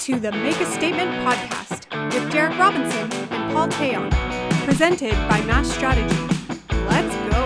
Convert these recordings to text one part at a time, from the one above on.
to the Make a Statement podcast with Derek Robinson and Paul Tayon, presented by Mass Strategy. Let's go.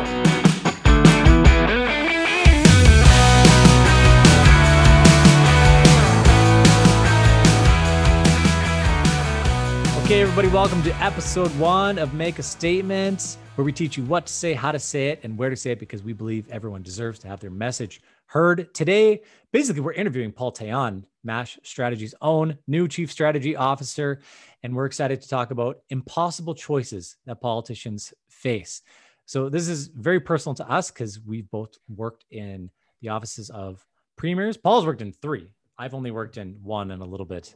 Okay, everybody, welcome to episode one of Make a Statement, where we teach you what to say, how to say it, and where to say it because we believe everyone deserves to have their message heard. Today, basically, we're interviewing Paul Tayon, MASH Strategy's own new chief strategy officer, and we're excited to talk about impossible choices that politicians face. So, this is very personal to us because we've both worked in the offices of premiers. Paul's worked in three. I've only worked in one and a little bit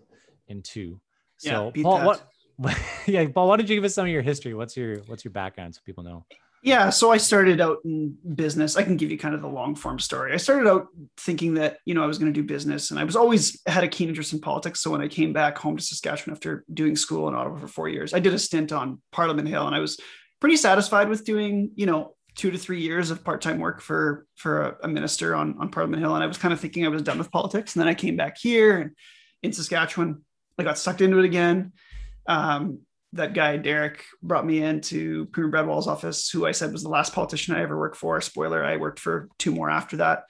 in two. So, beat Paul, that. what? yeah, Paul, why don't you give us some of your history? What's your what's your background so people know? Yeah, so I started out in business. I can give you kind of the long form story. I started out thinking that, you know, I was going to do business and I was always had a keen interest in politics. So when I came back home to Saskatchewan after doing school in Ottawa for four years, I did a stint on Parliament Hill and I was pretty satisfied with doing, you know, two to three years of part-time work for for a, a minister on, on Parliament Hill. And I was kind of thinking I was done with politics. And then I came back here and in Saskatchewan, I got sucked into it again. Um, that guy Derek brought me into Premier Brad Wall's office, who I said was the last politician I ever worked for. Spoiler: I worked for two more after that.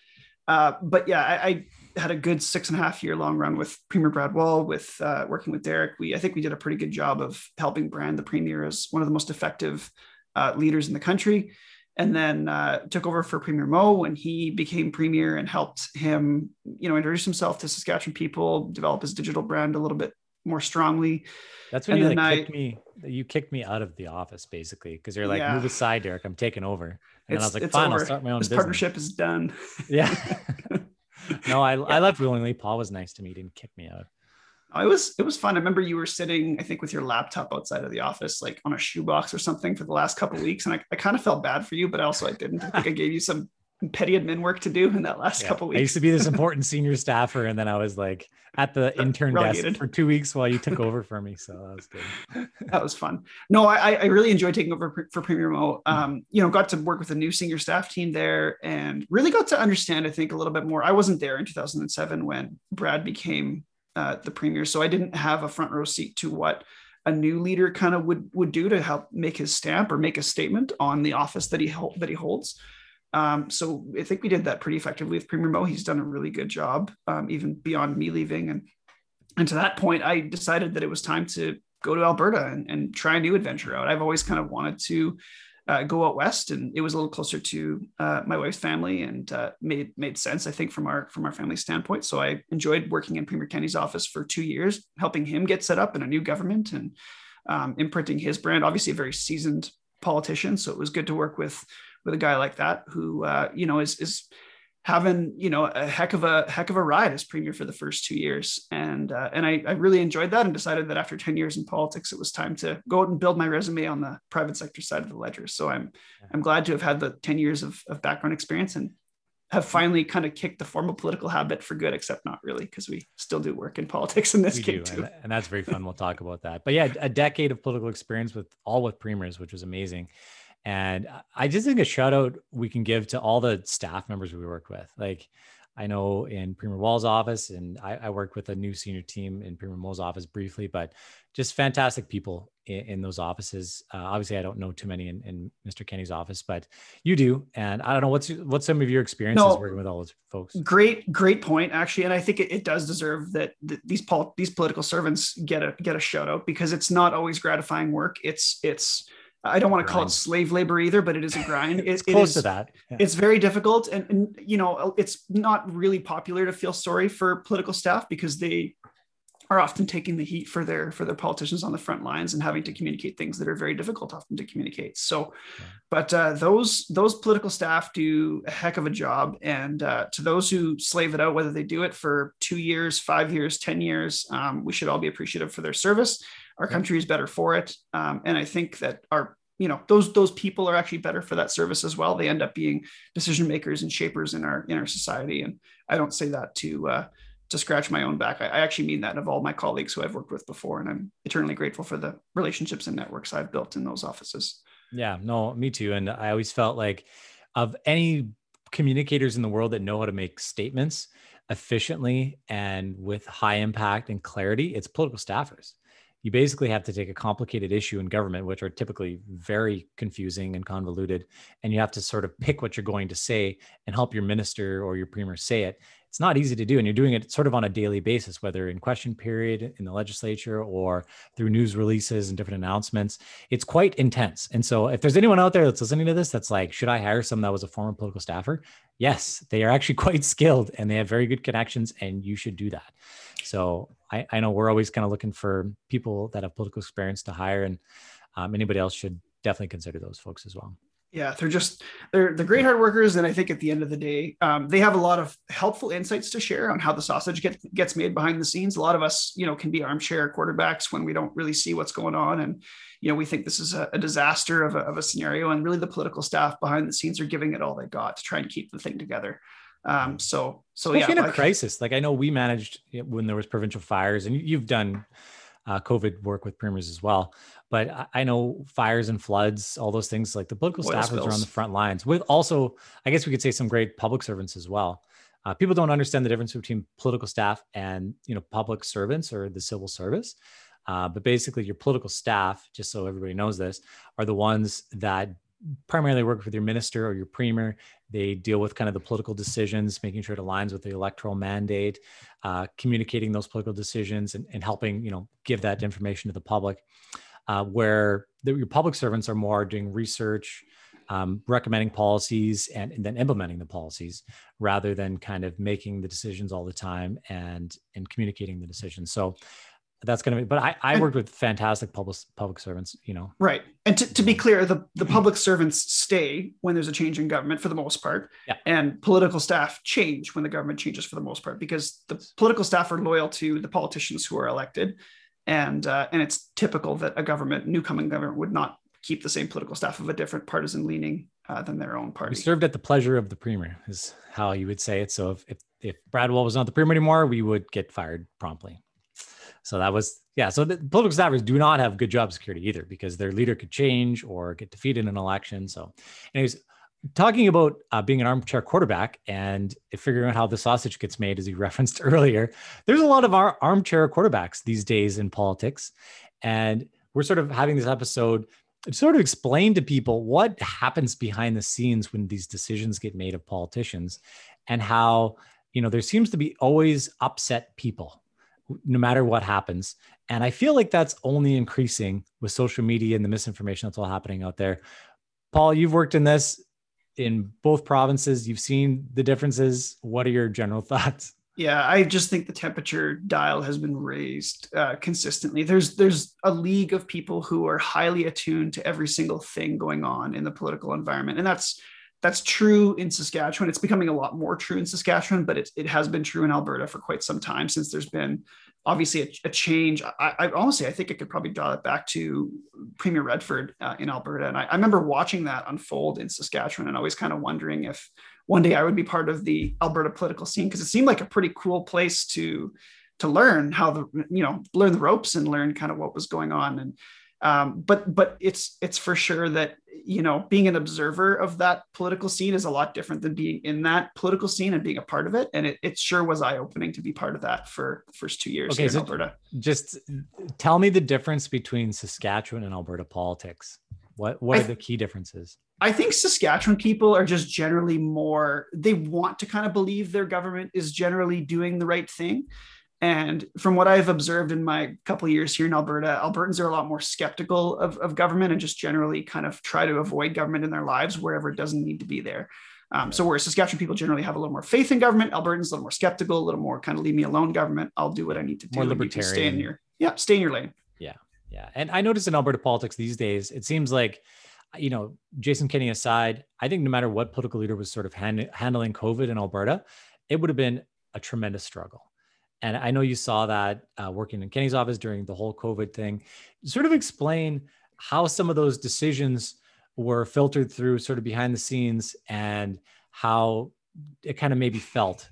Uh, but yeah, I, I, had a good six and a half year long run with Premier Bradwell, with uh, working with Derek. We I think we did a pretty good job of helping brand the Premier as one of the most effective uh, leaders in the country. And then uh, took over for Premier Moe when he became Premier and helped him, you know, introduce himself to Saskatchewan people, develop his digital brand a little bit more strongly. That's when And you like I- kicked me. You kicked me out of the office basically because you're like, Yeah. move aside, Derek. I'm taking over. And then I was like, it's fine, I'll start my own This business. partnership is done. Yeah. no, I I left willingly. Paul was nice to me. He didn't kick me out. It was it was fun. I remember you were sitting, I think, with your laptop outside of the office, like on a shoebox or something, for the last couple of weeks, and I, I kind of felt bad for you, but also I didn't. I think I gave you some petty admin work to do in that last Yeah. couple of weeks. I used to be this important senior staffer, and then I was like at the intern Relegated. desk for two weeks while you took over for me. So that was good. that was fun. No, I, I really enjoyed taking over for- Premier Moe. Um, you know, got to work with a new senior staff team there, and really got to understand, I think, a little bit more. I wasn't there in 2007 when Brad became uh, the premier, so I didn't have a front row seat to what a new leader kind of would would do to help make his stamp or make a statement on the office that he hol- that he holds. Um, so I think we did that pretty effectively with Premier Moe. He's done a really good job, um, even beyond me leaving. And and to that point, I decided that it was time to go to Alberta and, and try a new adventure out. I've always kind of wanted to uh, go out west, and it was a little closer to uh, my wife's family, and uh, made made sense, I think, from our from our family standpoint. So I enjoyed working in Premier Kenney's office for two years, helping him get set up in a new government and um, imprinting his brand. Obviously, a very seasoned politician, so it was good to work with with a guy like that who uh, you know is is having you know a heck of a heck of a ride as premier for the first two years and uh, and I, I really enjoyed that and decided that after 10 years in politics it was time to go out and build my resume on the private sector side of the ledger so i'm i'm glad to have had the 10 years of, of background experience and have finally kind of kicked the formal political habit for good except not really because we still do work in politics in this we gig do, too and, and that's very fun. We'll talk about that. But yeah, a decade of political experience with all with premiers, which was amazing. And I just think a shout out we can give to all the staff members we worked with. Like I know in Premier Wall's office, and I, I worked with a new senior team in Premier Moe's office briefly, but just fantastic people in, in those offices. Uh, obviously, I don't know too many in, in Mr. Kenney's office, but you do. And I don't know what's what's some of your experiences No. working with all those folks. great great point actually and i think it, it does deserve that th- these pol- these political servants get a get a shout out because it's not always gratifying work it's it's i don't want to call it slave labor either but it is a grind It- It's it close is- to that. Yeah. it's very difficult and, and you know it's not really popular to feel sorry for political staff because they are often taking the heat for their for their politicians on the front lines and having to communicate things that are very difficult often to communicate so Yeah. but uh, those those political staff do a heck of a job and uh, to those who slave it out whether they do it for two years five years ten years um, we should all be appreciative for their service our country is better for it. Um, and i think that our you know those those people are actually better for that service as well. They end up being decision makers and shapers in our in our society. And i don't say that to uh, to scratch my own back. I, I actually mean that of all my colleagues who i've worked with before. And i'm eternally grateful for the relationships and networks i've built in those offices. Yeah, no, me too. And I always felt like of any communicators in the world that know how to make statements, efficiently and with high impact and clarity, it's political staffers. You basically have to take a complicated issue in government, which are typically very confusing and convoluted, and you have to sort of pick what you're going to say and help your minister or your premier say it it's not easy to do and you're doing it sort of on a daily basis whether in question period in the legislature or through news releases and different announcements. It's quite intense. And so if there's anyone out there that's listening to this that's like should i hire someone that was a former political staffer? Yes they are actually quite skilled and they have very good connections and you should do that. So i, I know we're always kind of looking for people that have political experience to hire and um, anybody else should definitely consider those folks as well yeah they're just they're the great hard workers and i think at the end of the day um, they have a lot of helpful insights to share on how the sausage get, gets made behind the scenes. A lot of us you know can be armchair quarterbacks when we don't really see what's going on and you know we think this is a, a disaster of a, of a scenario and really the political staff behind the scenes are giving it all they got to try and keep the thing together. Um, so so Especially yeah in a crisis like i know we managed when there was provincial fires and you've done uh, covid work with premiers as well but I know fires and floods, all those things, like the political Oil staffers spills. are on the front lines with also, I guess we could say some great public servants as well. Uh, people don't understand the difference between political staff and you know public servants or the civil service. Uh, but basically, your political staff, just so everybody knows this, are the ones that primarily work with your minister or your premier. They deal with kind of the political decisions, making sure it aligns with the electoral mandate, uh, communicating those political decisions, and, and helping you know give that information to the public uh, where the, your public servants are more doing research, um, recommending policies, and, and, then implementing the policies rather than kind of making the decisions all the time and and communicating the decisions. So that's going to be but i, I worked with fantastic public public servants you know. Right. And to, to be clear the, the public servants stay when there's a change in government for the most part. Yeah. and political staff change when the government changes for the most part because the political staff are loyal to the politicians who are elected and uh, and it's typical that a government, new coming government, would not keep the same political staff of a different partisan leaning uh, than their own party. We served at the pleasure of the premier, is how you would say it. So if if, if Brad Wall was not the premier anymore, we would get fired promptly. So that was yeah. So the political staffers do not have good job security either because their leader could change or get defeated in an election. So, anyways, talking about uh, being an armchair quarterback and figuring out how the sausage gets made, as you referenced earlier, there's a lot of our armchair quarterbacks these days in politics. And we're sort of having this episode to sort of explain to people what happens behind the scenes when these decisions get made of politicians and how, you know, there seems to be always upset people no matter what happens. And I feel like that's only increasing with social media and the misinformation that's all happening out there. Paul, you've worked in this in both provinces. You've seen the differences. What are your general thoughts? Yeah, I just think the temperature dial has been raised uh, consistently. There's there's a league of people who are highly attuned to every single thing going on in the political environment, and that's that's true in Saskatchewan. It's becoming a lot more true in Saskatchewan, but it, it has been true in Alberta for quite some time since there's been obviously a, a change. I, I, honestly, I think I could probably draw it back to Premier Redford uh, in Alberta. And I, I, remember watching that unfold in Saskatchewan and always kind of wondering if one day I would be part of the Alberta political scene because it seemed like a pretty cool place to to learn how the you know learn the ropes and learn kind of what was going on and um, but but it's it's for sure that you know being an observer of that political scene is a lot different than being in that political scene and being a part of it. And it, it sure was eye-opening to be part of that for the first two years okay, so alberta. just tell me the difference between saskatchewan and alberta politics. What what are the key differences? I think Saskatchewan people are just generally more, they want to kind of believe their government is generally doing the right thing. And from what I've observed in my couple years here in Alberta, Albertans are a lot more skeptical of, of government and just generally kind of try to avoid government in their lives wherever it doesn't need to be there. Um, so whereas Saskatchewan people generally have a little more faith in government, Albertans a little more skeptical, a little more kind of leave me alone government. I'll do what I need to do. More libertarian. Stay in your yeah, stay in your lane. Yeah, yeah. And I notice in Alberta politics these days, it seems like you know, Jason Kenney aside, I think no matter what political leader was sort of hand, handling COVID in Alberta, it would have been a tremendous struggle. And I know you saw that uh, working in Kenney's office during the whole COVID thing. Sort of explain how some of those decisions were filtered through sort of behind the scenes and how it kind of maybe felt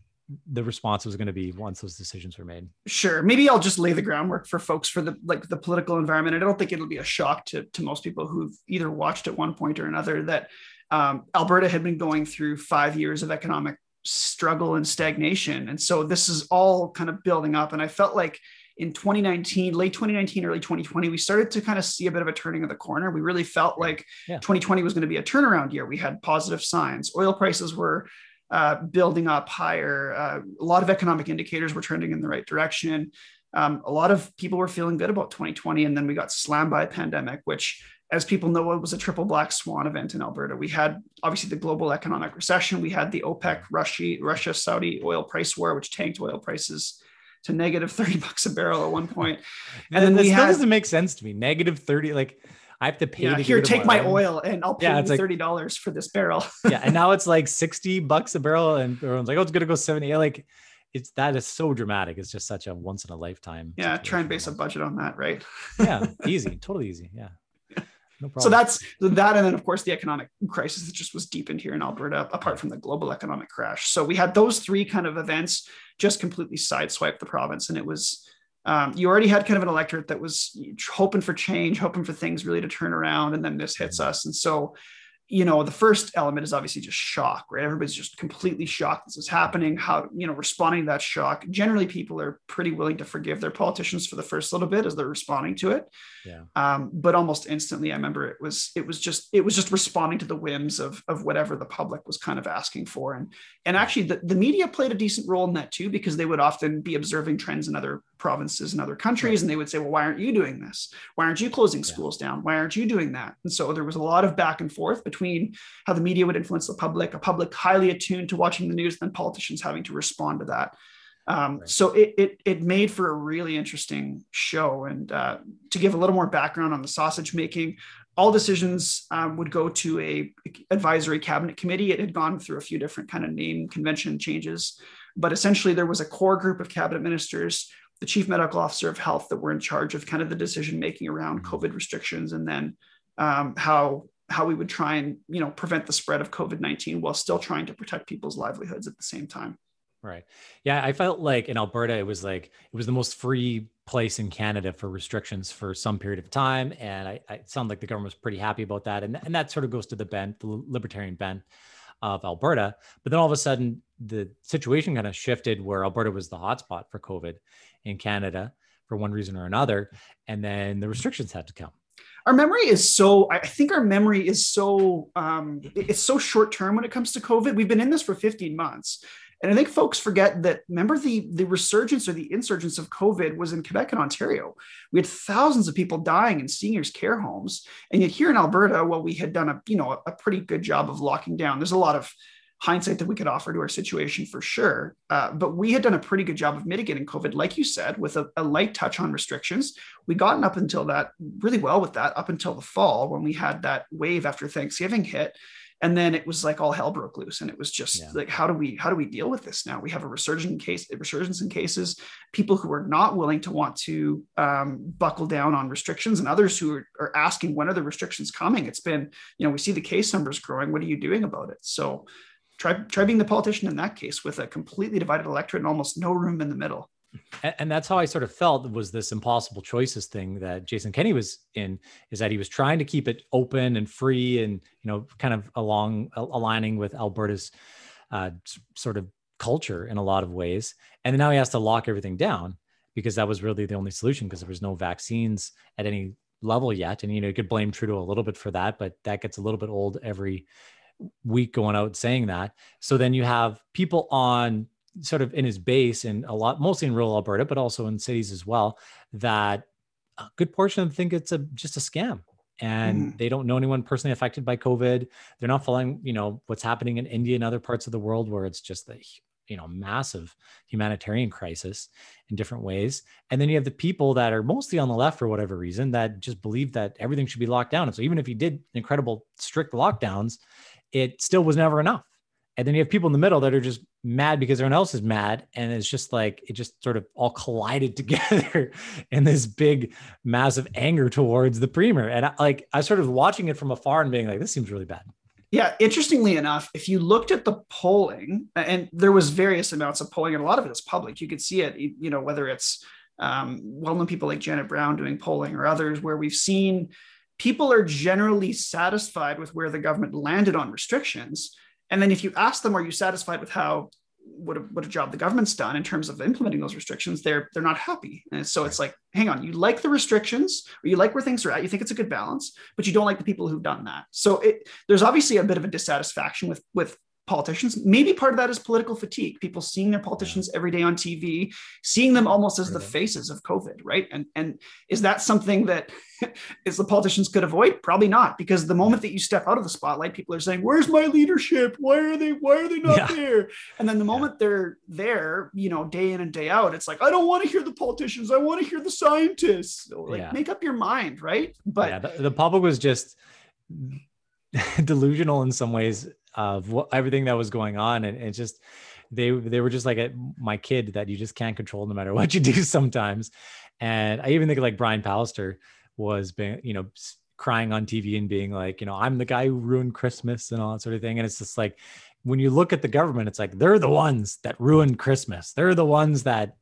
the response was going to be once those decisions were made. Sure. Maybe i'll just lay the groundwork for folks for the like the political environment. I don't think it'll be a shock to, to most people who've either watched at one point or another that um, alberta had been going through five years of economic struggle and stagnation. And so this is all kind of building up. And I felt like in 2019, late 2019, early 2020, we started to kind of see a bit of a turning of the corner. We really felt like yeah. 2020 was going to be a turnaround year. We had positive signs. Oil prices were uh, building up higher. Uh, a lot of economic indicators were trending in the right direction. Um, a lot of people were feeling good about 2020, and then we got slammed by a pandemic, which as people know, it was a triple black swan event in Alberta. We had obviously the global economic recession. We had the OPEC Russia Russia Saudi oil price war, which tanked oil prices to negative 30 bucks a barrel at one point. And, and then we still had, doesn't make sense to me. Negative 30, like I have to pay yeah, to here, take my oil and I'll pay yeah, you $30 like, for this barrel. yeah. And now it's like 60 bucks a barrel and everyone's like, oh, it's gonna go 70. Like it's that is so dramatic. It's just such a once in a lifetime. Yeah, try and base a budget on that, right? yeah, easy, totally easy. Yeah. No so that's that, and then of course the economic crisis that just was deepened here in Alberta, apart from the global economic crash. So we had those three kind of events just completely sideswipe the province, and it was um, you already had kind of an electorate that was hoping for change, hoping for things really to turn around, and then this hits mm-hmm. us, and so you know, the first element is obviously just shock, right? Everybody's just completely shocked this is happening. How, you know, responding to that shock. Generally, people are pretty willing to forgive their politicians for the first little bit as they're responding to it. Yeah. Um, but almost instantly, I remember it was it was just it was just responding to the whims of of whatever the public was kind of asking for. And and actually the, the media played a decent role in that too, because they would often be observing trends in other provinces and other countries, right. and they would say, Well, why aren't you doing this? Why aren't you closing schools down? Why aren't you doing that? And so there was a lot of back and forth between between how the media would influence the public, a public highly attuned to watching the news, and then politicians having to respond to that. Um, right. So it, it, it made for a really interesting show. And uh, to give a little more background on the sausage making, all decisions um, would go to a advisory cabinet committee. It had gone through a few different kind of name convention changes, but essentially there was a core group of cabinet ministers, the chief medical officer of health that were in charge of kind of the decision making around mm-hmm. COVID restrictions, and then um, how how we would try and you know prevent the spread of covid-19 while still trying to protect people's livelihoods at the same time. Right. Yeah i felt like in alberta it was like it was the most free place in canada for restrictions for some period of time and i, I it sounded like the government was pretty happy about that and, and that sort of goes to the bent the libertarian bent of alberta. But then all of a sudden the situation kind of shifted where alberta was the hotspot for covid in canada for one reason or another and then the restrictions had to come. Our memory is so i think our memory is so um, it's so short term when it comes to covid. We've been in this for 15 months and i think folks forget that remember the the resurgence or the insurgence of covid was in quebec and ontario. We had thousands of people dying in seniors care homes and yet here in alberta well we had done a you know a pretty good job of locking down there's a lot of hindsight that we could offer to our situation for sure. Uh, but we had done a pretty good job of mitigating COVID, like you said, with a, a, light touch on restrictions. We gotten up until that really well with that up until the fall when we had that wave after Thanksgiving hit. And then it was like all hell broke loose, and it was just yeah. like, how do we how do we deal with this now? We have a resurgence in case a resurgence in cases, people who are not willing to want to um, buckle down on restrictions, and others who are, are asking when are the restrictions coming. It's been you know we see the case numbers growing. What are you doing about it? So try try being the politician in that case with a completely divided electorate and almost no room in the middle. And, that's how i sort of felt was this impossible choices thing that jason kenney was in is that he was trying to keep it open and free and you know kind of along aligning with alberta's uh, sort of culture in a lot of ways. And now he has to lock everything down because that was really the only solution because there was no vaccines at any level yet. And you know you could blame trudeau a little bit for that but that gets a little bit old every week going out saying that. So then you have people on sort of in his base and a lot, mostly in rural Alberta, but also in cities as well, that a good portion of them think it's a just a scam and mm. they don't know anyone personally affected by COVID. They're not following, you know, what's happening in India and other parts of the world where it's just the you know massive humanitarian crisis in different ways and then you have the people that are mostly on the left for whatever reason that just believe that everything should be locked down and so even if you did incredible strict lockdowns it still was never enough. And then you have people in the middle that are just mad because everyone else is mad. And it's just like, it just sort of all collided together in this big, massive anger towards the premier. And I, like, I sort of watching it from afar and being like, this seems really bad. Yeah, interestingly enough, if you looked at the polling, and there was various amounts of polling, and a lot of it is public, you could see it. You know, whether it's um, well-known people like Janet Brown doing polling or others, where we've seen people are generally satisfied with where the government landed on restrictions. And then if you ask them, are you satisfied with how what a, what a job the government's done in terms of implementing those restrictions, they're they're not happy. And so it's like, hang on, you like the restrictions, or you like where things are at, you think it's a good balance, but you don't like the people who've done that. So it, there's obviously a bit of a dissatisfaction with with politicians. Maybe part of that is political fatigue. People seeing their politicians every day on TV, seeing them almost as the faces of COVID, right? And and is that something that is the politicians could avoid? Probably not, because the moment that you step out of the spotlight, people are saying, "Where's my leadership? Why are they? Why are they not yeah. there?" And then the moment yeah. they're there, you know, day in and day out, it's like, "I don't want to hear the politicians. I want to hear the scientists." So, like, yeah. make up your mind, right? But yeah, the, the public was just delusional in some ways of what, everything that was going on, and it's just they they were just like a, my kid that you just can't control no matter what you do sometimes. And I even think like Brian Pallister was being, you know, crying on TV and being like, you know, I'm the guy who ruined Christmas and all that sort of thing. And it's just like when you look at the government, it's like they're the ones that ruined Christmas. They're the ones that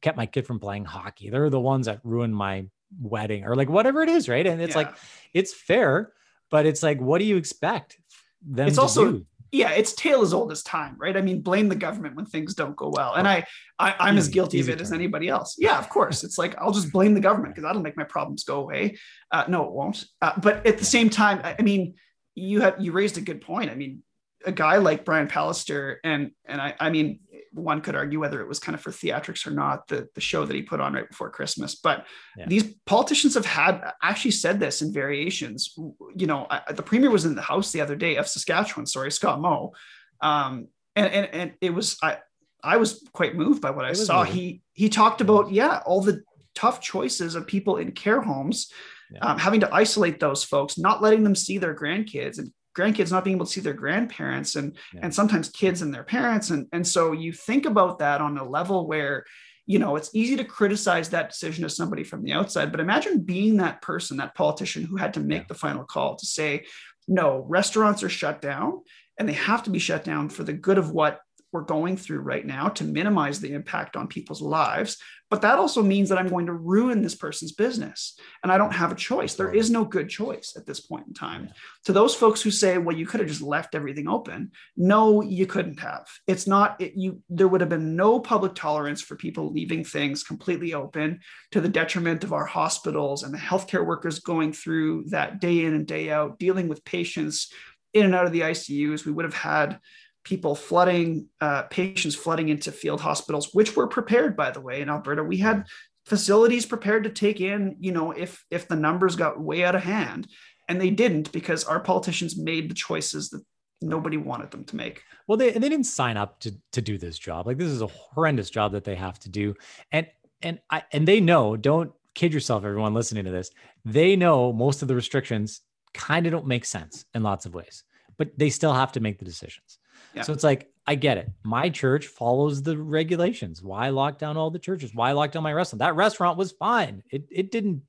kept my kid from playing hockey. They're the ones that ruined my wedding or like whatever it is, right? And it's yeah. like it's fair, but it's like, what do you expect them it's also do? yeah it's tale as old as time right? I mean blame the government when things don't go well. And i, I am as guilty of it as anybody else. Yeah of course. It's like i'll just blame the government because that'll make my problems go away. Uh, no it won't. Uh, but at the same time i mean you have you raised a good point. I mean a guy like brian pallister and and i i mean one could argue whether it was kind of for theatrics or not, the, the show that he put on right before Christmas. But yeah. these politicians have had actually said this in variations. You know, I, the premier was in the House the other day of Saskatchewan, sorry, Scott Moe. Um, and, and, and it was, I, I was quite moved by what I saw. Moving. He, he talked about, yeah, all the tough choices of people in care homes, yeah. um, having to isolate those folks, not letting them see their grandkids and grandkids not being able to see their grandparents and yeah. and sometimes kids and their parents and and so you think about that on a level where you know it's easy to criticize that decision of somebody from the outside but imagine being that person that politician who had to make yeah. the final call to say no restaurants are shut down and they have to be shut down for the good of what we're going through right now to minimize the impact on people's lives. But that also means that I'm going to ruin this person's business. And I don't have a choice. There is no good choice at this point in time. Yeah. To those folks who say, well, you could have just left everything open. No, you couldn't have. It's not, it, you, there would have been no public tolerance for people leaving things completely open to the detriment of our hospitals and the healthcare workers going through that day in and day out, dealing with patients in and out of the ICUs. We would have had people flooding, uh, patients flooding into field hospitals, which were prepared, by the way, in Alberta. We had facilities prepared to take in, you know, if if the numbers got way out of hand, and they didn't because our politicians made the choices that nobody wanted them to make. Well, they they didn't sign up to to do this job. Like this is a horrendous job that they have to do, and and I and they know. Don't kid yourself, everyone listening to this. They know most of the restrictions kind of don't make sense in lots of ways, but they still have to make the decisions. Yeah. So it's like, I get it. My church follows the regulations. Why lock down all the churches? Why lock down my restaurant? That restaurant was fine. It, it didn't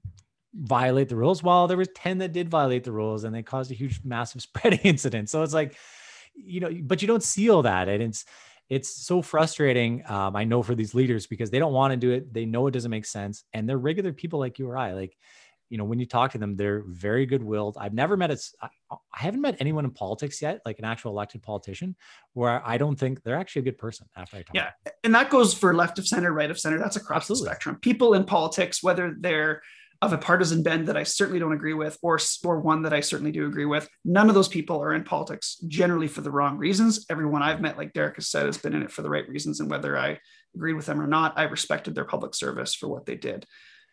violate the rules. While there was 10 that did violate the rules and they caused a huge, massive spreading incident. So it's like, you know, but you don't see all that. And it's, it's so frustrating. Um, I know for these leaders because they don't want to do it. They know it doesn't make sense. And they're regular people like you or I. Like, you know, when you talk to them, they're very good willed. I've never met a, I haven't met anyone in politics yet, like an actual elected politician, where I don't think they're actually a good person after I talk. Yeah. And that goes for left of center, right of center. That's across Absolutely. the spectrum. People in politics, whether they're of a partisan bend that I certainly don't agree with, or, or one that I certainly do agree with, none of those people are in politics generally for the wrong reasons. Everyone I've met, like Derek has said, has been in it for the right reasons. And whether I agreed with them or not, I respected their public service for what they did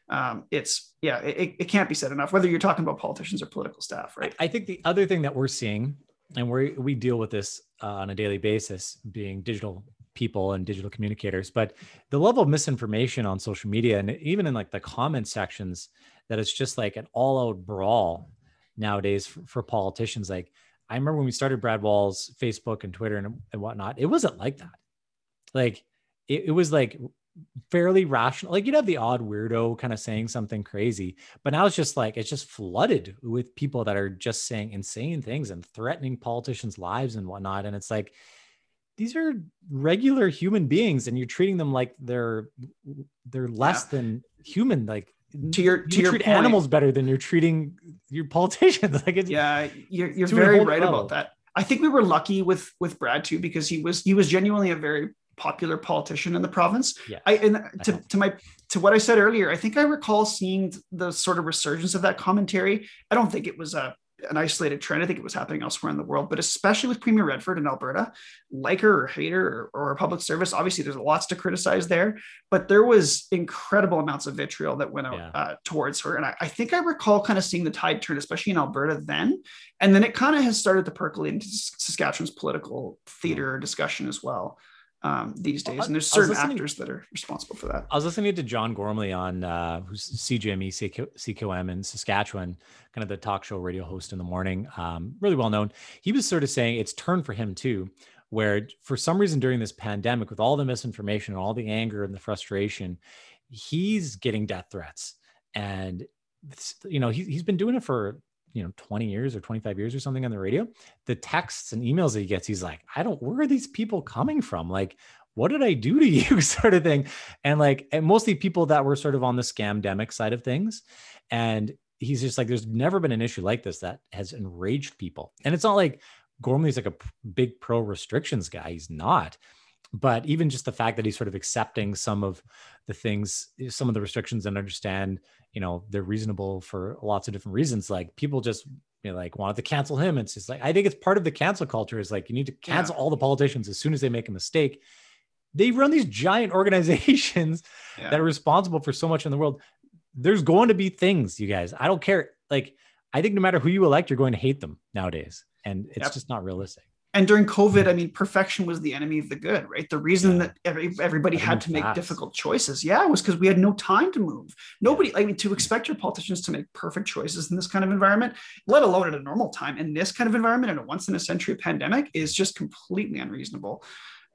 um, it's yeah, it, it can't be said enough. Whether you're talking about politicians or political staff, right? I think the other thing that we're seeing, and we we deal with this uh, on a daily basis, being digital people and digital communicators, but the level of misinformation on social media and even in like the comment sections, that it's just like an all-out brawl nowadays for, for politicians. Like I remember when we started Brad Wall's Facebook and Twitter and, and whatnot, it wasn't like that. Like it, it was like fairly rational. Like you'd have the odd weirdo kind of saying something crazy, but now it's just like it's just flooded with people that are just saying insane things and threatening politicians' lives and whatnot. And it's like these are regular human beings, and you're treating them like they're they're less yeah. than human. Like to your to you your treat point, animals better than you're treating your politicians. like yeah, you're you're very right well. about that. I think we were lucky with with Brad too because he was he was genuinely a very popular politician in the province. Yeah. I and to, to my to what I said earlier, I think I recall seeing the sort of resurgence of that commentary. I don't think it was a an isolated trend. I think it was happening elsewhere in the world, but especially with Premier Redford in Alberta, like her or hate her or, or public service. Obviously, there's lots to criticize there, but there was incredible amounts of vitriol that went out Yeah. uh, towards her. And I, I think I recall kind of seeing the tide turn, especially in Alberta then. And then it kind of has started to percolate into Saskatchewan's political theater discussion as well um, these days. And there's certain actors that are responsible for that. I was listening to John Gormley on uh, who's CJME CQ, CQM in Saskatchewan, kind of the talk show radio host in the morning, um, really well known. He was sort of saying it's turned for him too, where for some reason during this pandemic, with all the misinformation and all the anger and the frustration, he's getting death threats, and you know he, he's been doing it for you know 20 years or 25 years or something on the radio the texts and emails that he gets he's like i don't where are these people coming from like what did I do to you? sort of thing. And like, and mostly people that were sort of on the scamdemic side of things. And he's just like, there's never been an issue like this that has enraged people. And it's not like Gormley's like a big pro restrictions guy. He's not. But even just the fact that he's sort of accepting some of the things, some of the restrictions and understand, you know, they're reasonable for lots of different reasons. Like people just you know, like wanted to cancel him. It's just like I think it's part of the cancel culture is like you need to cancel all the politicians as soon as they make a mistake they run these giant organizations Yeah. that are responsible for so much in the world. There's going to be things, you guys. I don't care. Like, I think no matter who you elect, you're going to hate them nowadays. And it's Yep. just not realistic. And during COVID, I mean, perfection was the enemy of the good, right? The reason Yeah. that every, everybody Had to make fast. difficult choices, yeah, was because we had no time to move. Nobody, I mean, to expect your politicians to make perfect choices in this kind of environment, let alone at a normal time in this kind of environment in a once in a century pandemic, is just completely unreasonable.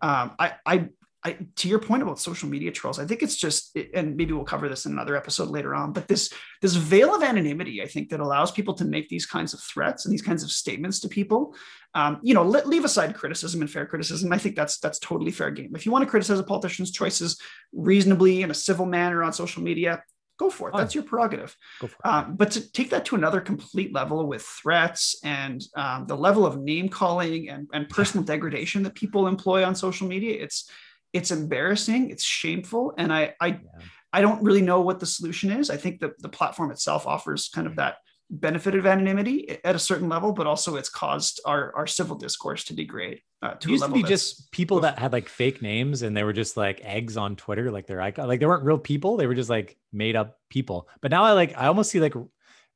Um, I, I, I, to your point about social media trolls, I think it's just, and maybe we'll cover this in another episode later on. But this this veil of anonymity, I think, that allows people to make these kinds of threats and these kinds of statements to people. Um, you know, let, leave aside criticism and fair criticism. I think that's that's totally fair game. If you want to criticize a politician's choices reasonably in a civil manner on social media, go for it. That's your prerogative. Go for it. Um, but to take that to another complete level with threats and um, the level of name calling and, and personal degradation that people employ on social media, it's it's embarrassing, it's shameful, and I I, Yeah. I don't really know what the solution is. I think that the platform itself offers kind of that benefit of anonymity at a certain level, but also it's caused our our civil discourse to degrade uh, to It used to be just people that had like fake names and they were just like eggs on Twitter, like their icon. Like they weren't real people. They were just like made up people. But now I like, I almost see like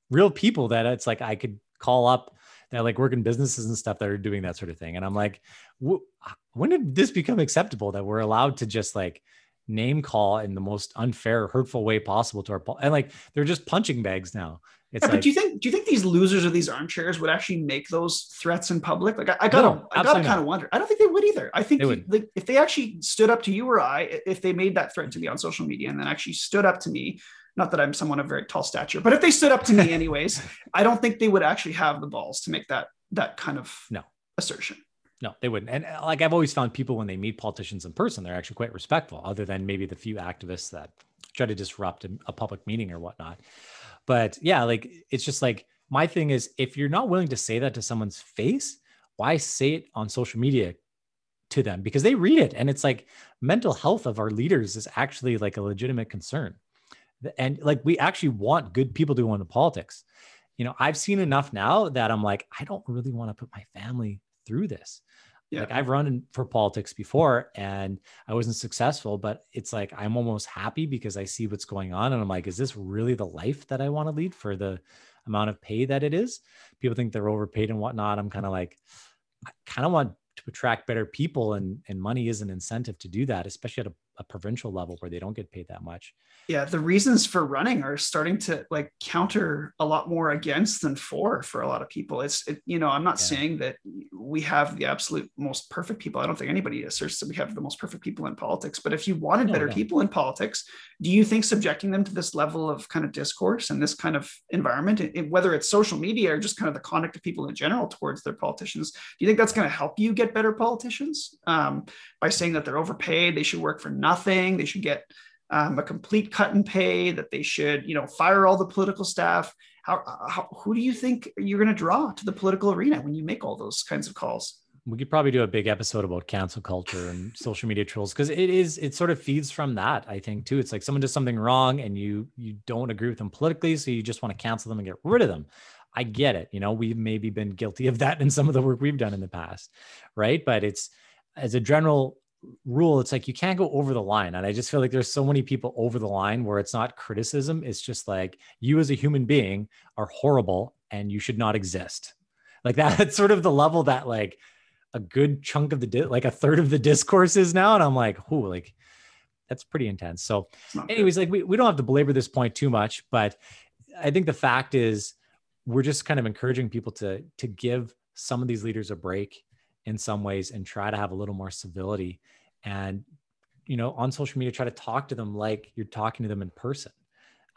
real people that it's like I could call up that like work in businesses and stuff that are doing that sort of thing. And I'm like, when did this become acceptable that we're allowed to just like name call in the most unfair, hurtful way possible to our, and like they're just punching bags now. It's Yeah, like, but do you think do you think these losers of these armchairs would actually make those threats in public? Like I, I gotta No, I gotta kind of wonder. I don't think they would either. I think They you- like, if they actually stood up to you or i- if they made that threat to me on social media and then actually stood up to me, not that I'm someone of very tall stature, but if they stood up to me anyways, I don't think they would actually have the balls to make that that kind of No. assertion. No, they wouldn't. And uh, like I've always found people when they meet politicians in person, they're actually quite respectful, other than maybe the few activists that try to disrupt a, a public meeting or whatnot. But yeah, like it's just like my thing is if you're not willing to say that to someone's face, why say it on social media to them? Because they read it and it's like mental health of our leaders is actually like a legitimate concern. And like we actually want good people to go into politics. You know, I've seen enough now that I'm like, I don't really want to put my family through this. Yeah. Like I've run for politics before and I wasn't successful, but it's like I'm almost happy because I see what's going on and I'm like, is this really the life that I want to lead for the amount of pay that it is? People think they're overpaid and whatnot. I'm kind of like, I kind of want to attract better people and and money is an incentive to do that, especially at a, a provincial level where they don't get paid that much. yeah the reasons for running are starting to like counter a lot more against than for for a lot of people it's it, you know i'm not Yeah. saying that we have the absolute most perfect people i don't think anybody asserts that we have the most perfect people in politics but if you wanted No, better no. people in politics do you think subjecting them to this level of kind of discourse and this kind of environment it- whether it's social media or just kind of the conduct of people in general towards their politicians do you think that's going to help you get better politicians um, by saying that they're overpaid they should work for nothing they should get um, a complete cut and pay that they should you know fire all the political staff how, how who do you think you're going to draw to the political arena when you make all those kinds of calls? We could probably do a big episode about cancel culture and social media trolls because it is it sort of feeds from that. I think too. It's like someone does something wrong and you you don't agree with them politically, so you just want to cancel them and get rid of them. I get it. You know, we've maybe been guilty of that in some of the work we've done in the past, right? But it's as a general rule, it's like you can't go over the line. And I just feel like there's so many people over the line where it's not criticism. It's just like you as a human being are horrible and you should not exist. Like that, that's sort of the level that like a good chunk of the di- like a third of the discourse is now. And I'm like, who like that's pretty intense. So anyways, good. like we, we don't have to belabor this point too much, but I think the fact is we're just kind of encouraging people to to give some of these leaders a break in some ways and try to have a little more civility and you know on social media try to talk to them like you're talking to them in person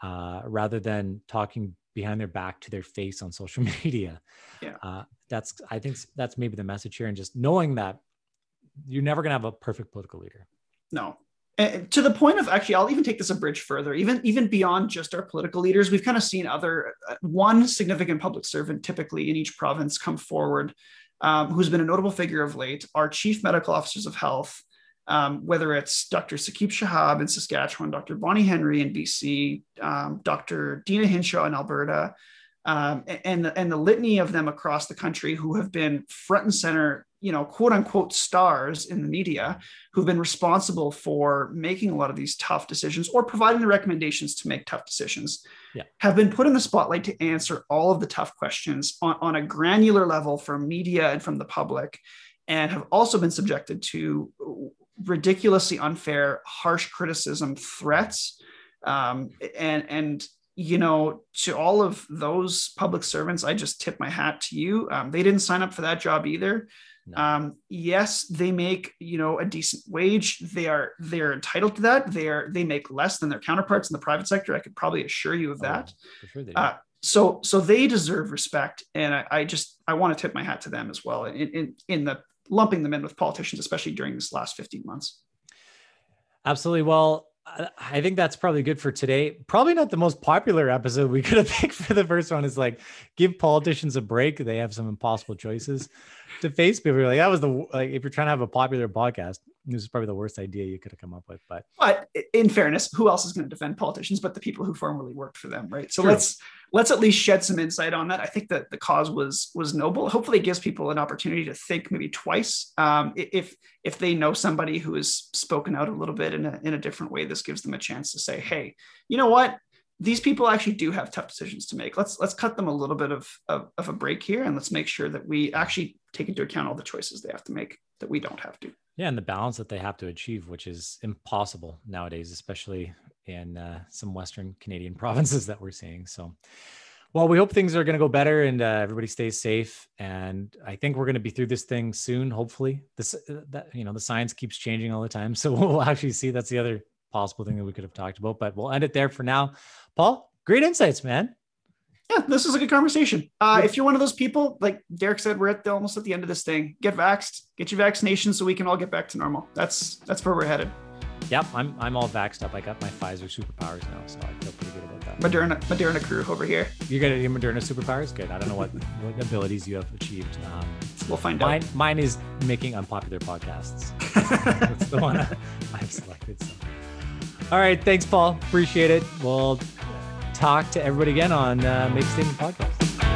uh, rather than talking behind their back to their face on social media. Yeah. Uh, that's i think that's maybe the message here and just knowing that you're never going to have a perfect political leader. No. And to the point of actually i'll even take this a bridge further. Even even beyond just our political leaders we've kind of seen other uh, one significant public servant typically in each province come forward um, who's been a notable figure of late our chief medical officers of health um, whether it's Dr. Saqib Shahab in Saskatchewan, Dr. Bonnie Henry in BC, um, Dr. Deena Hinshaw in Alberta, um, and, and the litany of them across the country who have been front and center, you know, quote unquote stars in the media, who've been responsible for making a lot of these tough decisions or providing the recommendations to make tough decisions, yeah. have been put in the spotlight to answer all of the tough questions on, on a granular level from media and from the public and have also been subjected to ridiculously unfair, harsh criticism, threats, um, and and you know to all of those public servants, I just tip my hat to you. Um, they didn't sign up for that job either. No. Um, yes, they make you know a decent wage. They are they're entitled to that. They are they make less than their counterparts in the private sector. I could probably assure you of oh, that. Oh, sure uh, so so they deserve respect, and I, I just I want to tip my hat to them as well in in, in the lumping them in with politicians, especially during this last 15 months. Absolutely. Well, I think that's probably good for today. Probably not the most popular episode we could have picked for the first one. Is like give politicians a break. They have some impossible choices to face. People are like, that was the like if you're trying to have a popular podcast, this is probably the worst idea you could have come up with. But but in fairness, who else is going to defend politicians but the people who formerly worked for them, right? So True. let's let's at least shed some insight on that. I think that the cause was was noble. Hopefully, it gives people an opportunity to think maybe twice. Um, if if they know somebody who has spoken out a little bit in a in a different way, this gives them a chance to say, "Hey, you know what? These people actually do have tough decisions to make. Let's let's cut them a little bit of, of, of a break here, and let's make sure that we actually take into account all the choices they have to make that we don't have to." Yeah, and the balance that they have to achieve, which is impossible nowadays, especially in uh, some Western Canadian provinces that we're seeing. So, well, we hope things are going to go better and uh, everybody stays safe. And I think we're going to be through this thing soon. Hopefully, this uh, that you know the science keeps changing all the time, so we'll actually see. That's the other possible thing that we could have talked about. But we'll end it there for now. Paul, great insights, man. Yeah, this was a good conversation. Uh, if you're one of those people, like Derek said, we're at the, almost at the end of this thing. Get vaxxed, get your vaccination, so we can all get back to normal. That's that's where we're headed. Yep, I'm I'm all vaxxed up. I got my Pfizer superpowers now, so I feel pretty good about that. Moderna Moderna crew over here. You got your Moderna superpowers? Good. I don't know what, what abilities you have achieved. Um, we'll find mine, out. Mine is making unpopular podcasts. That's the one I've selected. So. All right, thanks, Paul. Appreciate it. We'll talk to everybody again on uh, Make Statement Podcast.